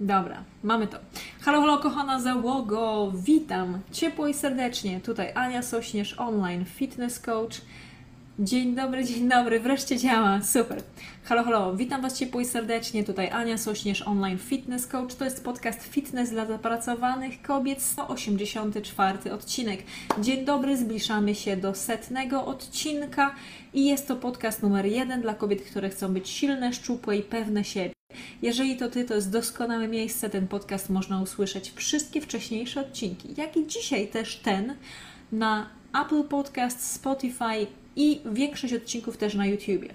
Dobra, mamy to. Halo, halo, kochana załogo, witam ciepło i serdecznie. Tutaj Ania Sośnierz, online fitness coach. Dzień dobry, dzień dobry, wreszcie działa, super. Halo, halo, witam Was ciepło i serdecznie. Tutaj Ania Sośnierz, online fitness coach. To jest podcast Fitness dla zapracowanych kobiet, 184 odcinek. Dzień dobry, zbliżamy się do setnego odcinka i jest to podcast numer jeden dla kobiet, które chcą być silne, szczupłe i pewne siebie. Jeżeli to Ty, to jest doskonałe miejsce. Ten podcast można usłyszeć wszystkie wcześniejsze odcinki, jak i dzisiaj też ten na Apple Podcast, Spotify i większość odcinków też na YouTubie.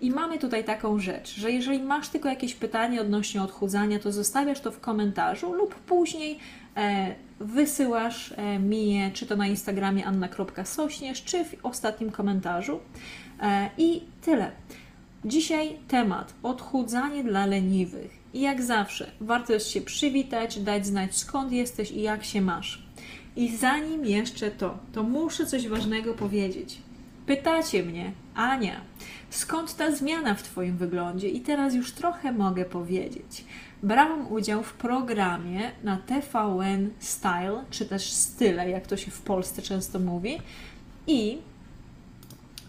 I mamy tutaj taką rzecz, że jeżeli masz tylko jakieś pytanie odnośnie odchudzania, to zostawiasz to w komentarzu lub później e, wysyłasz e, mi je, czy to na Instagramie anna.sośnierz, czy w ostatnim komentarzu. E, I tyle. Dzisiaj temat odchudzanie dla leniwych. I jak zawsze, warto jest się przywitać, dać znać skąd jesteś i jak się masz. I zanim jeszcze to, to muszę coś ważnego powiedzieć. Pytacie mnie, Ania, skąd ta zmiana w Twoim wyglądzie? I teraz już trochę mogę powiedzieć. Brałam udział w programie na TVN Style, czy też Style, jak to się w Polsce często mówi. I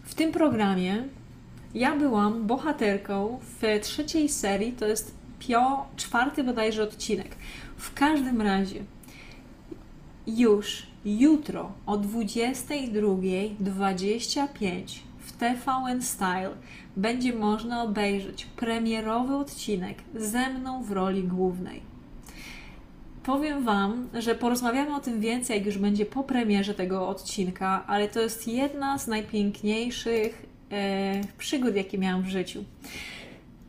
w tym programie ja byłam bohaterką w trzeciej serii, to jest pio, czwarty bodajże odcinek. W każdym razie już jutro o 22.25 w TVN Style będzie można obejrzeć premierowy odcinek ze mną w roli głównej. Powiem Wam, że porozmawiamy o tym więcej, jak już będzie po premierze tego odcinka, ale to jest jedna z najpiękniejszych przygód, jakie miałam w życiu.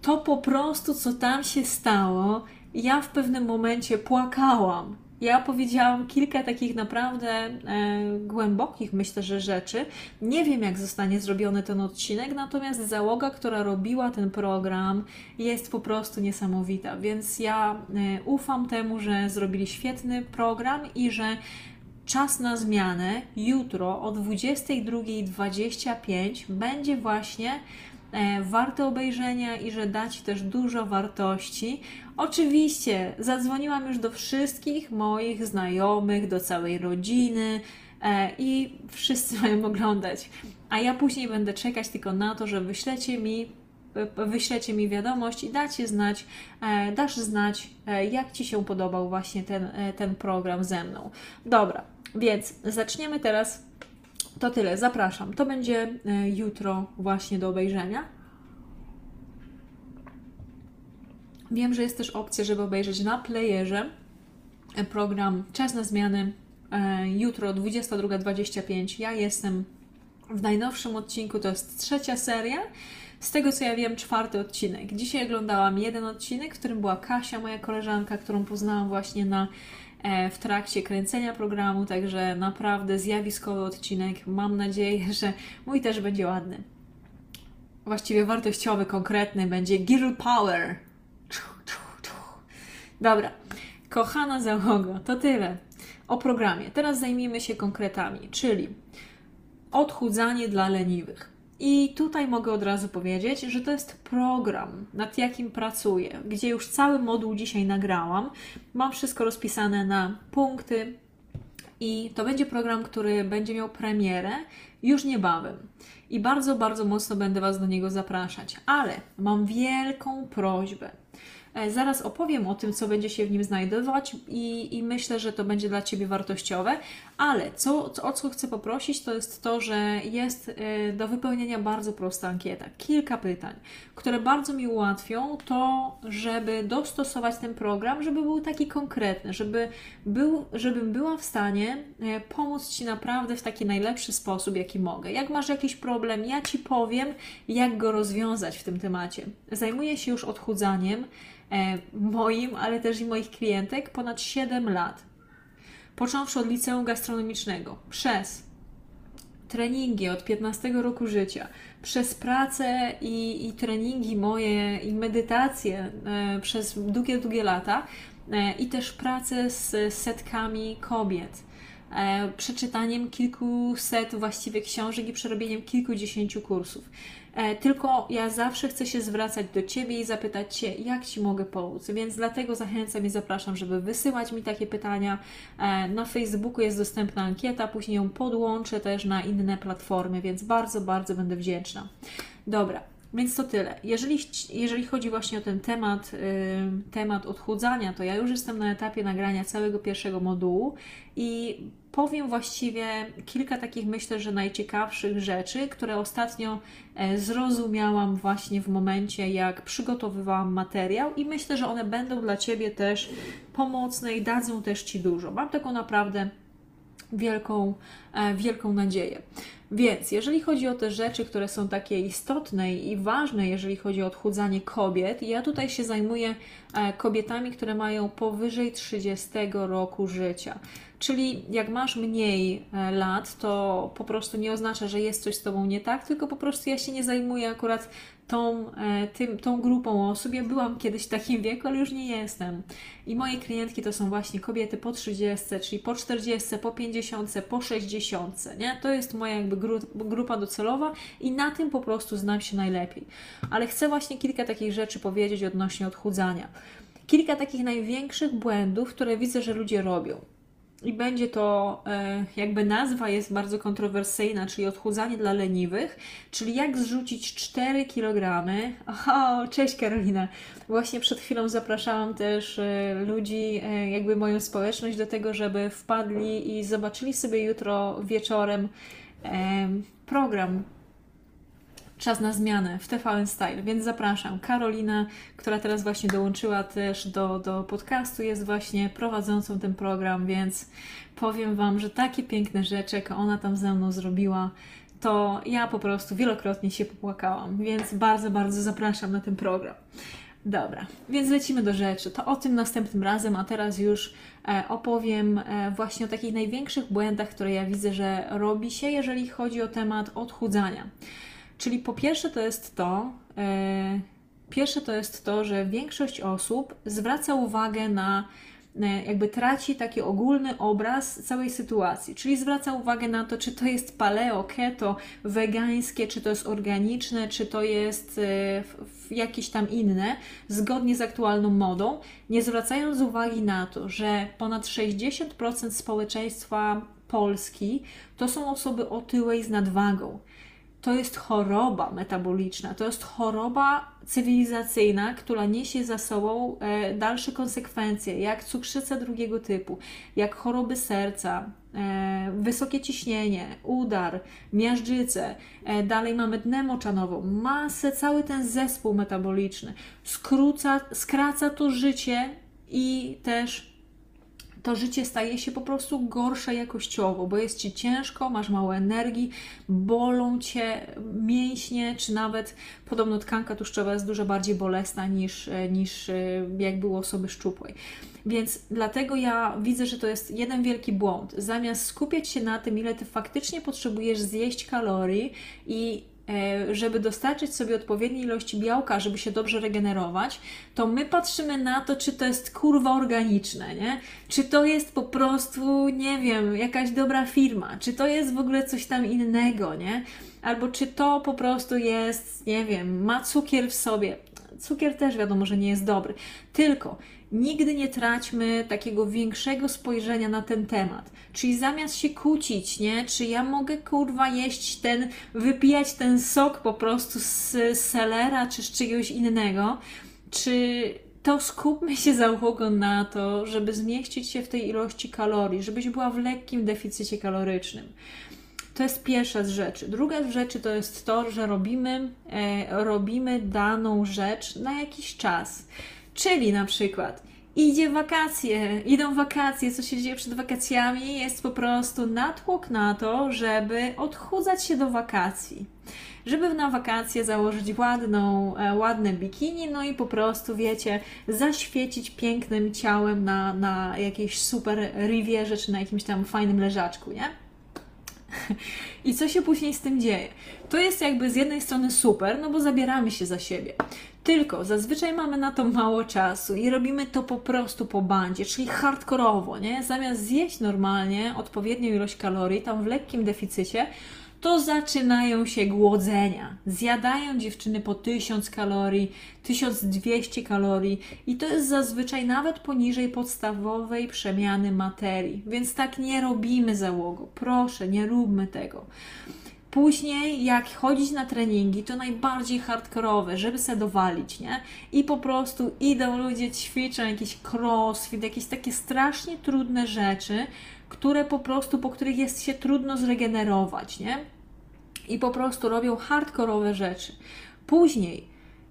To po prostu, co tam się stało, ja w pewnym momencie płakałam. Ja powiedziałam kilka takich naprawdę e, głębokich, myślę, że rzeczy. Nie wiem, jak zostanie zrobiony ten odcinek, natomiast załoga, która robiła ten program, jest po prostu niesamowita. Więc ja e, ufam temu, że zrobili świetny program i że Czas na zmianę jutro o 22.25 będzie właśnie e, warte obejrzenia i że dać też dużo wartości. Oczywiście zadzwoniłam już do wszystkich moich znajomych, do całej rodziny e, i wszyscy mają oglądać. A ja później będę czekać tylko na to, że wyślecie mi wyślecie mi wiadomość i dacie znać, e, dasz znać, jak Ci się podobał właśnie ten, ten program ze mną. Dobra, więc zaczniemy teraz. To tyle, zapraszam. To będzie e, jutro właśnie do obejrzenia. Wiem, że jest też opcja, żeby obejrzeć na playerze e, program Czas na zmiany e, jutro 22.25. Ja jestem w najnowszym odcinku, to jest trzecia seria. Z tego co ja wiem, czwarty odcinek. Dzisiaj oglądałam jeden odcinek, w którym była Kasia, moja koleżanka, którą poznałam właśnie na E, w trakcie kręcenia programu, także naprawdę zjawiskowy odcinek. Mam nadzieję, że mój też będzie ładny. Właściwie wartościowy, konkretny będzie Girl Power. Dobra, kochana załoga, to tyle o programie. Teraz zajmijmy się konkretami, czyli odchudzanie dla leniwych. I tutaj mogę od razu powiedzieć, że to jest program, nad jakim pracuję, gdzie już cały moduł dzisiaj nagrałam. Mam wszystko rozpisane na punkty I to będzie program, który będzie miał premierę już niebawem. I bardzo, bardzo mocno będę Was do niego zapraszać. Ale mam wielką prośbę. E, zaraz opowiem o tym, co będzie się w nim znajdować i, i myślę, że to będzie dla Ciebie wartościowe, ale co, o co chcę poprosić, to jest to, że jest e, do wypełnienia bardzo prosta ankieta. Kilka pytań, które bardzo mi ułatwią to, żeby dostosować ten program, żeby był taki konkretny, żeby był, żebym była w stanie e, pomóc Ci naprawdę w taki najlepszy sposób, jaki mogę. Jak masz jakiś problem, ja Ci powiem, jak go rozwiązać w tym temacie. Zajmuję się już odchudzaniem moim, ale też i moich klientek ponad 7 lat. Począwszy od liceum gastronomicznego, przez treningi od 15 roku życia, przez pracę i, i treningi moje i medytacje e, przez długie, długie lata e, i też pracę z setkami kobiet e, przeczytaniem kilkuset właściwie książek i przerobieniem kilkudziesięciu kursów. E, tylko ja zawsze chcę się zwracać do Ciebie i zapytać Cię, jak Ci mogę pomóc. Więc dlatego zachęcam i zapraszam, żeby wysyłać mi takie pytania. E, na Facebooku jest dostępna ankieta, później ją podłączę też na inne platformy, więc bardzo, bardzo będę wdzięczna. Dobra, więc to tyle. Jeżeli, jeżeli chodzi właśnie o ten temat, temat odchudzania, to ja już jestem na etapie nagrania całego pierwszego modułu i powiem właściwie kilka takich, myślę, że najciekawszych rzeczy, które ostatnio e, zrozumiałam właśnie w momencie, jak przygotowywałam materiał, i myślę, że one będą dla Ciebie też pomocne i dadzą też Ci dużo. Mam taką naprawdę wielką, e, wielką nadzieję. Więc jeżeli chodzi o te rzeczy, które są takie istotne i ważne, jeżeli chodzi o odchudzanie kobiet, ja tutaj się zajmuję e, kobietami, które mają powyżej 30 roku życia. Czyli jak masz mniej e, lat, to po prostu nie oznacza, że jest coś z tobą nie tak, tylko po prostu ja się nie zajmuję akurat tą, e, tym, tą grupą osób. Ja byłam kiedyś w takim wieku, ale już nie jestem. I moje klientki to są właśnie kobiety po 30, czyli po 40, po 50, po 60. Nie? To jest moja jakby grupa docelowa i na tym po prostu znam się najlepiej. Ale chcę właśnie kilka takich rzeczy powiedzieć odnośnie odchudzania. Kilka takich największych błędów, które widzę, że ludzie robią i będzie to, e, jakby nazwa jest bardzo kontrowersyjna, czyli odchudzanie dla leniwych, czyli jak zrzucić 4 kg. O, cześć Karolina. Właśnie przed chwilą zapraszałam też e, ludzi, e, jakby moją społeczność do tego, żeby wpadli i zobaczyli sobie jutro wieczorem program Czas na zmianę w TVN Style, więc zapraszam. Karolina, która teraz właśnie dołączyła też do, do podcastu, jest właśnie prowadzącą ten program, więc powiem Wam, że takie piękne rzeczy, jak ona tam ze mną zrobiła, to ja po prostu wielokrotnie się popłakałam, więc bardzo, bardzo zapraszam na ten program. Dobra, więc lecimy do rzeczy. To o tym następnym razem, a teraz już e, opowiem e, właśnie o takich największych błędach, które ja widzę, że robi się, jeżeli chodzi o temat odchudzania. Czyli po pierwsze to jest to, e, pierwsze to jest to, że większość osób zwraca uwagę na e, jakby traci taki ogólny obraz całej sytuacji, czyli zwraca uwagę na to, czy to jest paleo, keto, wegańskie, czy to jest organiczne, czy to jest e, jakieś tam inne, zgodnie z aktualną modą, nie zwracając uwagi na to, że ponad 60% społeczeństwa Polski to są osoby otyłe i z nadwagą to jest choroba metaboliczna, to jest choroba cywilizacyjna, która niesie za sobą e, dalsze konsekwencje, jak cukrzyca drugiego typu, jak choroby serca, e, wysokie ciśnienie, udar, miażdżycę, e, dalej mamy dnę moczanową, masę, cały ten zespół metaboliczny. Skróca, skraca to życie i też to życie staje się po prostu gorsze jakościowo, bo jest ci ciężko, masz mało energii, bolą cię mięśnie, czy nawet podobno tkanka tłuszczowa jest dużo bardziej bolesna niż, niż e, jak było osoby szczupłej. Więc dlatego ja widzę, że to jest jeden wielki błąd. Zamiast skupiać się na tym, ile ty faktycznie potrzebujesz zjeść kalorii i E, żeby dostarczyć sobie odpowiedniej ilości białka, żeby się dobrze regenerować, to my patrzymy na to, czy to jest kurwa organiczne, nie? Czy to jest po prostu, nie wiem, jakaś dobra firma, czy to jest w ogóle coś tam innego, nie? Albo czy to po prostu jest, nie wiem, ma cukier w sobie. Cukier też wiadomo, że nie jest dobry. Tylko nigdy nie traćmy takiego większego spojrzenia na ten temat. Czyli zamiast się kłócić, nie? Czy ja mogę kurwa jeść ten, wypijać ten sok po prostu z selera czy z czegoś innego, czy to skupmy się załogą na to, żeby zmieścić się w tej ilości kalorii, żebyś była w lekkim deficycie kalorycznym. To jest pierwsza z rzeczy. Druga z rzeczy to jest to, że robimy, e, robimy daną rzecz na jakiś czas. Czyli na przykład idzie wakacje, idą wakacje, co się dzieje przed wakacjami, jest po prostu natłok na to, żeby odchudzać się do wakacji. Żeby na wakacje założyć ładną, e, ładne bikini, no i po prostu, wiecie, zaświecić pięknym ciałem na, na jakiejś super rivierze czy na jakimś tam fajnym leżaczku, nie? I co się później z tym dzieje? To jest jakby z jednej strony super, no bo zabieramy się za siebie. Tylko zazwyczaj mamy na to mało czasu i robimy to po prostu po bandzie, czyli hardkorowo, nie? Zamiast zjeść normalnie odpowiednią ilość kalorii, tam w lekkim deficycie, to zaczynają się głodzenia. Zjadają dziewczyny po 1000 kalorii, 1200 kalorii i to jest zazwyczaj nawet poniżej podstawowej przemiany materii. Więc tak nie robimy załogu. Proszę, nie róbmy tego. Później, jak chodzić na treningi, to najbardziej hardkorowe, żeby se dowalić, nie? I po prostu idą ludzie, ćwiczą jakiś crossfit, jakieś takie strasznie trudne rzeczy, które po prostu, po których jest się trudno zregenerować, nie? I po prostu robią hardkorowe rzeczy. Później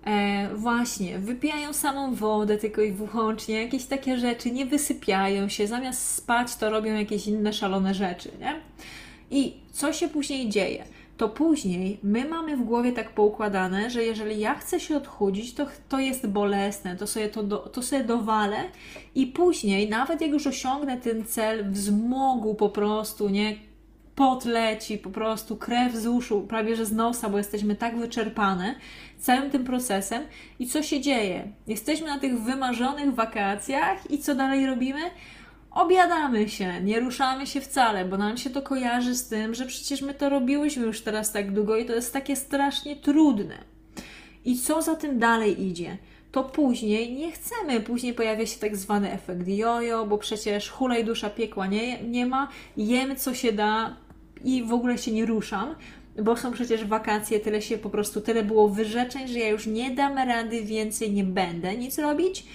e, właśnie wypijają samą wodę tylko i wyłącznie, jakieś takie rzeczy, nie wysypiają się, zamiast spać to robią jakieś inne szalone rzeczy, nie? I co się później dzieje? To później my mamy w głowie tak poukładane, że jeżeli ja chcę się odchudzić, to, to jest bolesne, to sobie, to, do, to sobie dowalę i później, nawet jak już osiągnę ten cel w zmogu po prostu, nie? Pot leci, po prostu krew z uszu, prawie że z nosa, bo jesteśmy tak wyczerpane całym tym procesem. I co się dzieje? Jesteśmy na tych wymarzonych wakacjach i co dalej robimy? Obiadamy się, nie ruszamy się wcale, bo nam się to kojarzy z tym, że przecież my to robiłyśmy już teraz tak długo i to jest takie strasznie trudne. I co za tym dalej idzie? To później nie chcemy, później pojawia się tak zwany efekt jojo, bo przecież hulaj dusza piekła nie, nie ma, jem co się da i w ogóle się nie ruszam, bo są przecież wakacje, tyle się po prostu, tyle było wyrzeczeń, że ja już nie dam rady, więcej nie będę nic robić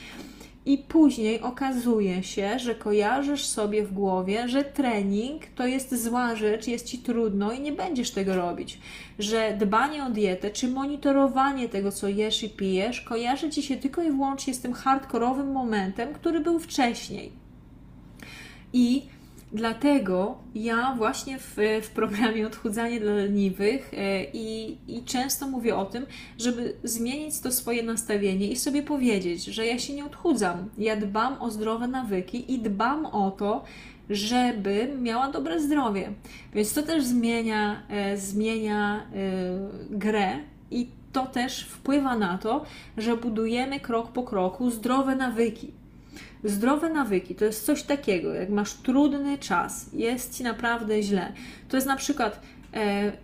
i później okazuje się, że kojarzysz sobie w głowie, że trening to jest zła rzecz, jest ci trudno i nie będziesz tego robić. Że dbanie o dietę czy monitorowanie tego, co jesz i pijesz, kojarzy ci się tylko i wyłącznie z tym hardkorowym momentem, który był wcześniej. I Dlatego ja właśnie w, w programie Odchudzanie dla leniwych e, i, i często mówię o tym, żeby zmienić to swoje nastawienie i sobie powiedzieć, że ja się nie odchudzam. Ja dbam o zdrowe nawyki i dbam o to, żeby miała dobre zdrowie. Więc to też zmienia, e, zmienia e, grę i to też wpływa na to, że budujemy krok po kroku zdrowe nawyki. Zdrowe nawyki to jest coś takiego, jak masz trudny czas, jest ci naprawdę źle. To jest na przykład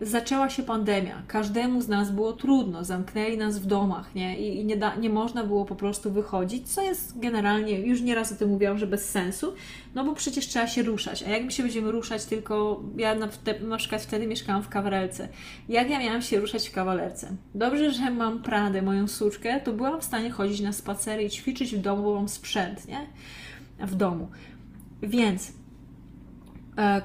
zaczęła się pandemia, każdemu z nas było trudno, zamknęli nas w domach, nie? I, nie, da, nie można było po prostu wychodzić, co jest generalnie, już nieraz o tym mówiłam, że bez sensu, no bo przecież trzeba się ruszać. A jak my się będziemy ruszać, tylko ja na, na przykład wtedy mieszkałam w kawalerce. Jak ja miałam się ruszać w kawalerce? Dobrze, że mam Pradę, moją suczkę, to byłam w stanie chodzić na spacery i ćwiczyć w domu, bo mam sprzęt, nie? W domu. Więc E,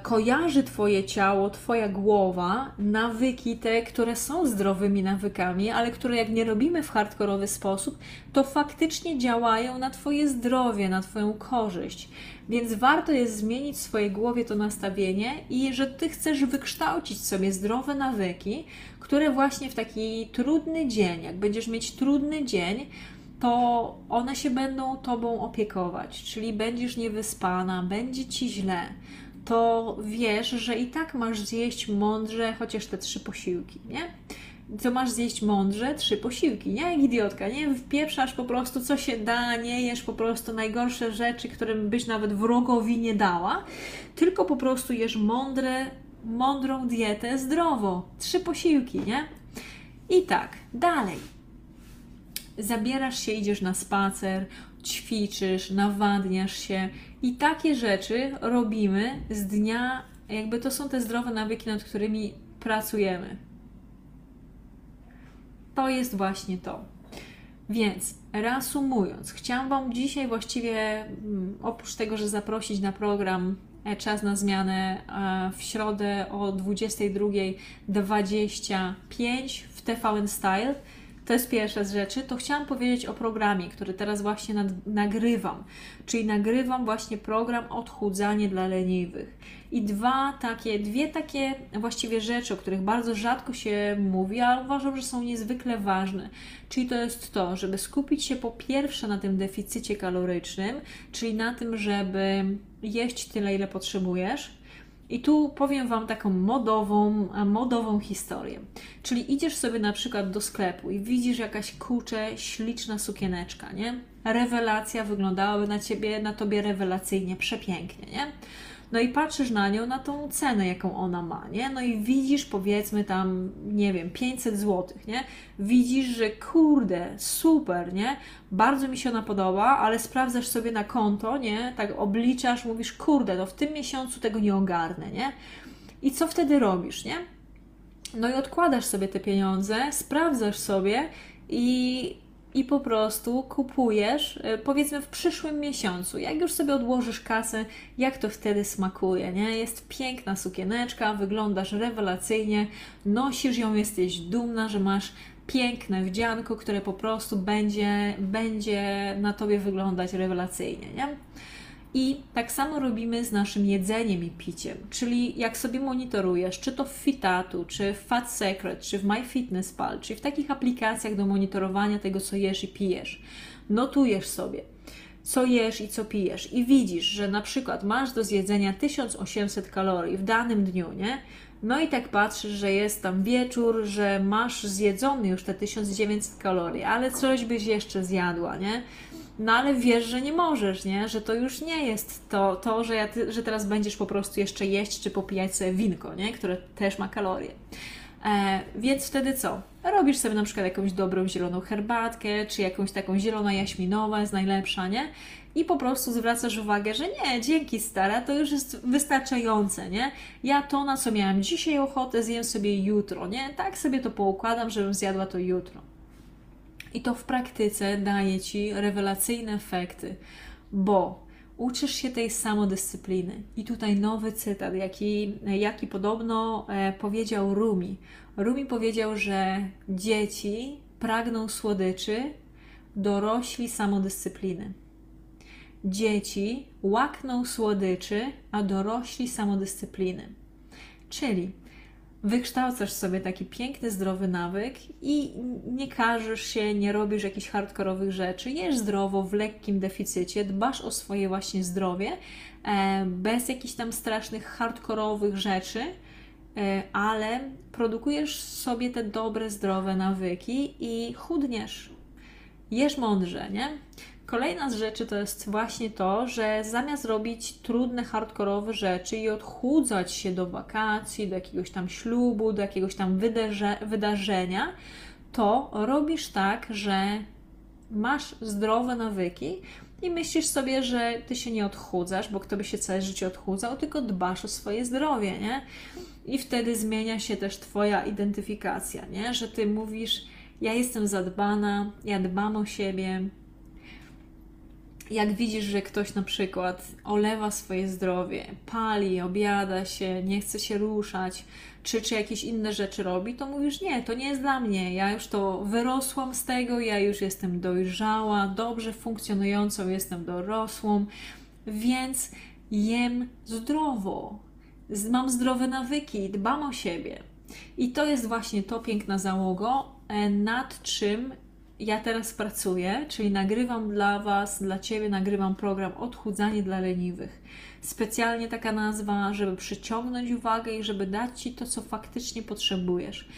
kojarzy Twoje ciało, Twoja głowa, nawyki te, które są zdrowymi nawykami, ale które jak nie robimy w hardkorowy sposób, to faktycznie działają na Twoje zdrowie, na Twoją korzyść. Więc warto jest zmienić w swojej głowie to nastawienie i że Ty chcesz wykształcić sobie zdrowe nawyki, które właśnie w taki trudny dzień, jak będziesz mieć trudny dzień, to one się będą Tobą opiekować, czyli będziesz niewyspana, będzie Ci źle to wiesz, że i tak masz zjeść mądrze chociaż te trzy posiłki, nie? To masz zjeść mądrze trzy posiłki, nie? Jak idiotka, nie? Wpieprzasz po prostu co się da, nie jesz po prostu najgorsze rzeczy, którym byś nawet wrogowi nie dała, tylko po prostu jesz mądre, mądrą dietę zdrowo. Trzy posiłki, nie? I tak, dalej. Zabierasz się, idziesz na spacer, ćwiczysz, nawadniasz się i takie rzeczy robimy z dnia, jakby to są te zdrowe nawyki, nad którymi pracujemy. To jest właśnie to. Więc reasumując, chciałam Wam dzisiaj właściwie, mm, oprócz tego, że zaprosić na program e, Czas na zmianę e, w środę o 22.25 w TVN Style, to jest pierwsza z rzeczy, to chciałam powiedzieć o programie, który teraz właśnie nad, nagrywam. Czyli nagrywam właśnie program Odchudzanie dla leniwych. I dwa takie, dwie takie właściwie rzeczy, o których bardzo rzadko się mówi, ale uważam, że są niezwykle ważne. Czyli to jest to, żeby skupić się po pierwsze na tym deficycie kalorycznym, czyli na tym, żeby jeść tyle, ile potrzebujesz, i tu powiem Wam taką modową, modową historię. Czyli idziesz sobie na przykład do sklepu i widzisz jakaś kurczę, śliczna sukieneczka, nie? Rewelacja, wyglądałaby na Ciebie, na Tobie rewelacyjnie, przepięknie, nie? No i patrzysz na nią, na tą cenę, jaką ona ma, nie? No i widzisz, powiedzmy tam, nie wiem, 500 zł, nie? Widzisz, że kurde, super, nie? Bardzo mi się ona podoba, ale sprawdzasz sobie na konto, nie? Tak obliczasz, mówisz, kurde, no w tym miesiącu tego nie ogarnę, nie? I co wtedy robisz, nie? No i odkładasz sobie te pieniądze, sprawdzasz sobie i i po prostu kupujesz, e, powiedzmy w przyszłym miesiącu. Jak już sobie odłożysz kasę, jak to wtedy smakuje, nie? Jest piękna sukieneczka, wyglądasz rewelacyjnie, nosisz ją, jesteś dumna, że masz piękne wdzianko, które po prostu będzie, będzie na tobie wyglądać rewelacyjnie, nie? I tak samo robimy z naszym jedzeniem i piciem, czyli jak sobie monitorujesz, czy to w Fitatu, czy w Fat Secret, czy w MyFitnessPal, czy w takich aplikacjach do monitorowania tego, co jesz i pijesz, notujesz sobie, co jesz i co pijesz i widzisz, że na przykład masz do zjedzenia 1800 kalorii w danym dniu, nie? No i tak patrzysz, że jest tam wieczór, że masz zjedzony już te 1900 kalorii, ale coś byś jeszcze zjadła, nie? No ale wiesz, że nie możesz, nie? Że to już nie jest to, to że, ja ty, że teraz będziesz po prostu jeszcze jeść czy popijać sobie winko, nie? Które też ma kalorie. E, więc wtedy co? Robisz sobie na przykład jakąś dobrą zieloną herbatkę, czy jakąś taką zieloną jaśminową, jest najlepsza, nie? I po prostu zwracasz uwagę, że nie, dzięki stara, to już jest wystarczające, nie? Ja to, na co miałam dzisiaj ochotę, zjem sobie jutro, nie? Tak sobie to poukładam, żebym zjadła to jutro. I to w praktyce daje ci rewelacyjne efekty, bo uczysz się tej samodyscypliny. I tutaj nowy cytat, jaki, jaki podobno e, powiedział Rumi. Rumi powiedział, że dzieci pragną słodyczy, dorośli samodyscypliny. Dzieci łakną słodyczy, a dorośli samodyscypliny. Czyli wykształcasz sobie taki piękny, zdrowy nawyk i nie każesz się, nie robisz jakichś hardkorowych rzeczy, jesz zdrowo, w lekkim deficycie, dbasz o swoje właśnie zdrowie, e, bez jakichś tam strasznych hardkorowych rzeczy, e, ale produkujesz sobie te dobre, zdrowe nawyki i chudniesz. Jesz mądrze, nie? Kolejna z rzeczy to jest właśnie to, że zamiast robić trudne, hardkorowe rzeczy i odchudzać się do wakacji, do jakiegoś tam ślubu, do jakiegoś tam wydarzenia, to robisz tak, że masz zdrowe nawyki i myślisz sobie, że ty się nie odchudzasz, bo kto by się całe życie odchudzał, tylko dbasz o swoje zdrowie, nie? I wtedy zmienia się też Twoja identyfikacja, nie? Że ty mówisz, ja jestem zadbana, ja dbam o siebie, jak widzisz, że ktoś na przykład olewa swoje zdrowie, pali, obiada się, nie chce się ruszać, czy, czy jakieś inne rzeczy robi, to mówisz: Nie, to nie jest dla mnie. Ja już to wyrosłam z tego, ja już jestem dojrzała, dobrze funkcjonującą, jestem dorosłą, więc jem zdrowo. Mam zdrowe nawyki, dbam o siebie. I to jest właśnie to piękna załogo, e, nad czym ja teraz pracuję, czyli nagrywam dla Was, dla Ciebie, nagrywam program Odchudzanie dla leniwych. Specjalnie taka nazwa, żeby przyciągnąć uwagę i żeby dać Ci to, co faktycznie potrzebujesz.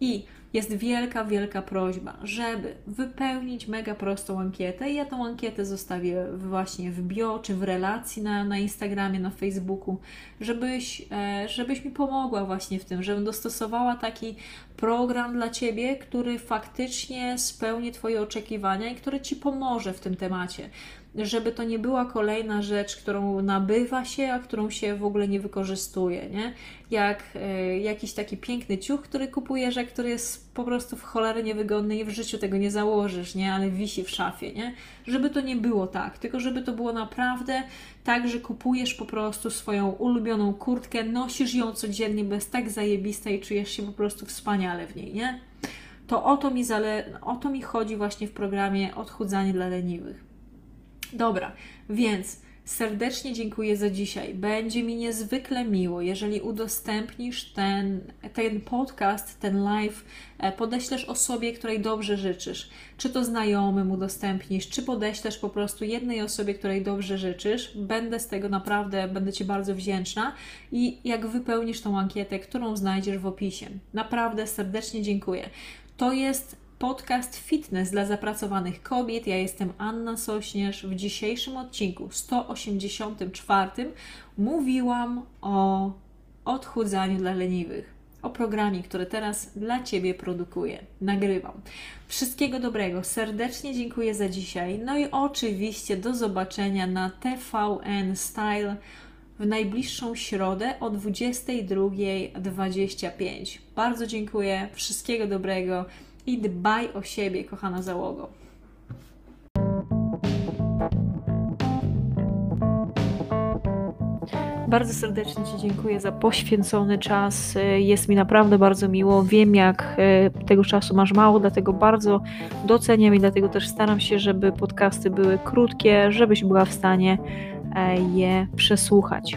I jest wielka, wielka prośba, żeby wypełnić mega prostą ankietę. Ja tą ankietę zostawię właśnie w bio czy w relacji na, na Instagramie, na Facebooku, żebyś, e, żebyś mi pomogła właśnie w tym, żebym dostosowała taki program dla Ciebie, który faktycznie spełni Twoje oczekiwania i który Ci pomoże w tym temacie żeby to nie była kolejna rzecz, którą nabywa się, a którą się w ogóle nie wykorzystuje, nie? Jak e, jakiś taki piękny ciuch, który kupujesz, a który jest po prostu w cholerę niewygodny i w życiu tego nie założysz, nie? Ale wisi w szafie, nie? Żeby to nie było tak, tylko żeby to było naprawdę tak, że kupujesz po prostu swoją ulubioną kurtkę, nosisz ją codziennie, bo jest tak zajebista i czujesz się po prostu wspaniale w niej, nie? To o to mi, zale- o to mi chodzi właśnie w programie Odchudzanie dla leniwych. Dobra, więc serdecznie dziękuję za dzisiaj. Będzie mi niezwykle miło, jeżeli udostępnisz ten, ten podcast, ten live, e, podeślesz osobie, której dobrze życzysz. Czy to znajomym udostępnisz, czy podeślesz po prostu jednej osobie, której dobrze życzysz. Będę z tego naprawdę, będę Ci bardzo wdzięczna. I jak wypełnisz tą ankietę, którą znajdziesz w opisie. Naprawdę serdecznie dziękuję. To jest podcast Fitness dla zapracowanych kobiet. Ja jestem Anna Sośnierz. W dzisiejszym odcinku 184 mówiłam o odchudzaniu dla leniwych. O programie, który teraz dla Ciebie produkuję, nagrywam. Wszystkiego dobrego, serdecznie dziękuję za dzisiaj. No i oczywiście do zobaczenia na TVN Style w najbliższą środę o 22.25. Bardzo dziękuję, wszystkiego dobrego i dbaj o siebie, kochana załogo. Bardzo serdecznie Ci dziękuję za poświęcony czas. Jest mi naprawdę bardzo miło. Wiem, jak e, tego czasu masz mało, dlatego bardzo doceniam i dlatego też staram się, żeby podcasty były krótkie, żebyś była w stanie E, je przesłuchać.